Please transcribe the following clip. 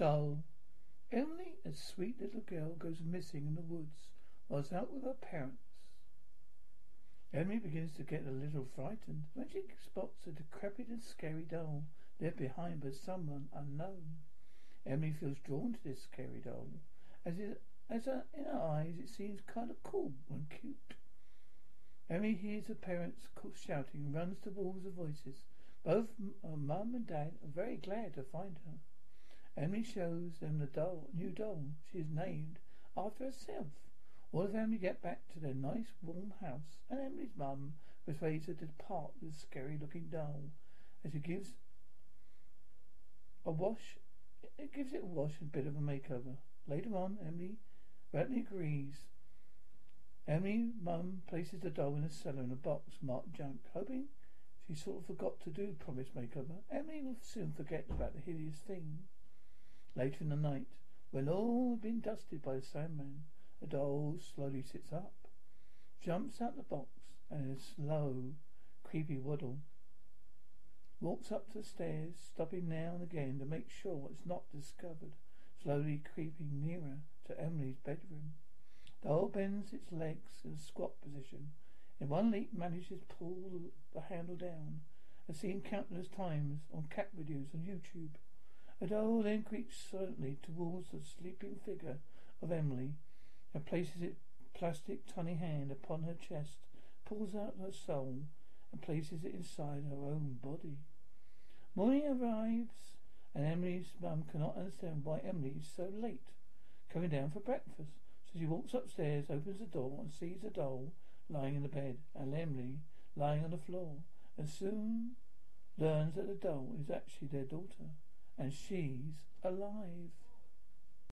Dull. Emily, a sweet little girl, goes missing in the woods whilst out with her parents. Emily begins to get a little frightened when she spots a decrepit and scary doll left behind by someone unknown. Emily feels drawn to this scary doll, as it, as her, in her eyes it seems kind of cool and cute. Emily hears her parents shouting and runs towards the voices. Both her mum and dad are very glad to find her. Emily shows them the doll, new doll she has named after herself. All the family get back to their nice warm house, and Emily's mum persuades her to depart with the scary looking doll as she gives a wash. It gives it a wash and a bit of a makeover. Later on, Emily readily agrees. Emily's mum places the doll in a cellar in a box marked junk, hoping she sort of forgot to do promise makeover. Emily will soon forget about the hideous thing. Later in the night, when all had been dusted by the Sandman, the doll slowly sits up, jumps out the box, and in a slow, creepy waddle, walks up the stairs, stopping now and again to make sure it's not discovered, slowly creeping nearer to Emily's bedroom. The doll bends its legs in a squat position. In one leap manages to pull the handle down, as seen countless times on cat videos on YouTube. The doll then creeps silently towards the sleeping figure of Emily and places its plastic tiny hand upon her chest, pulls out her soul, and places it inside her own body. Morning arrives, and Emily's mum cannot understand why Emily is so late, coming down for breakfast. So she walks upstairs, opens the door, and sees the doll lying in the bed, and Emily lying on the floor, and soon learns that the doll is actually their daughter, and she's alive.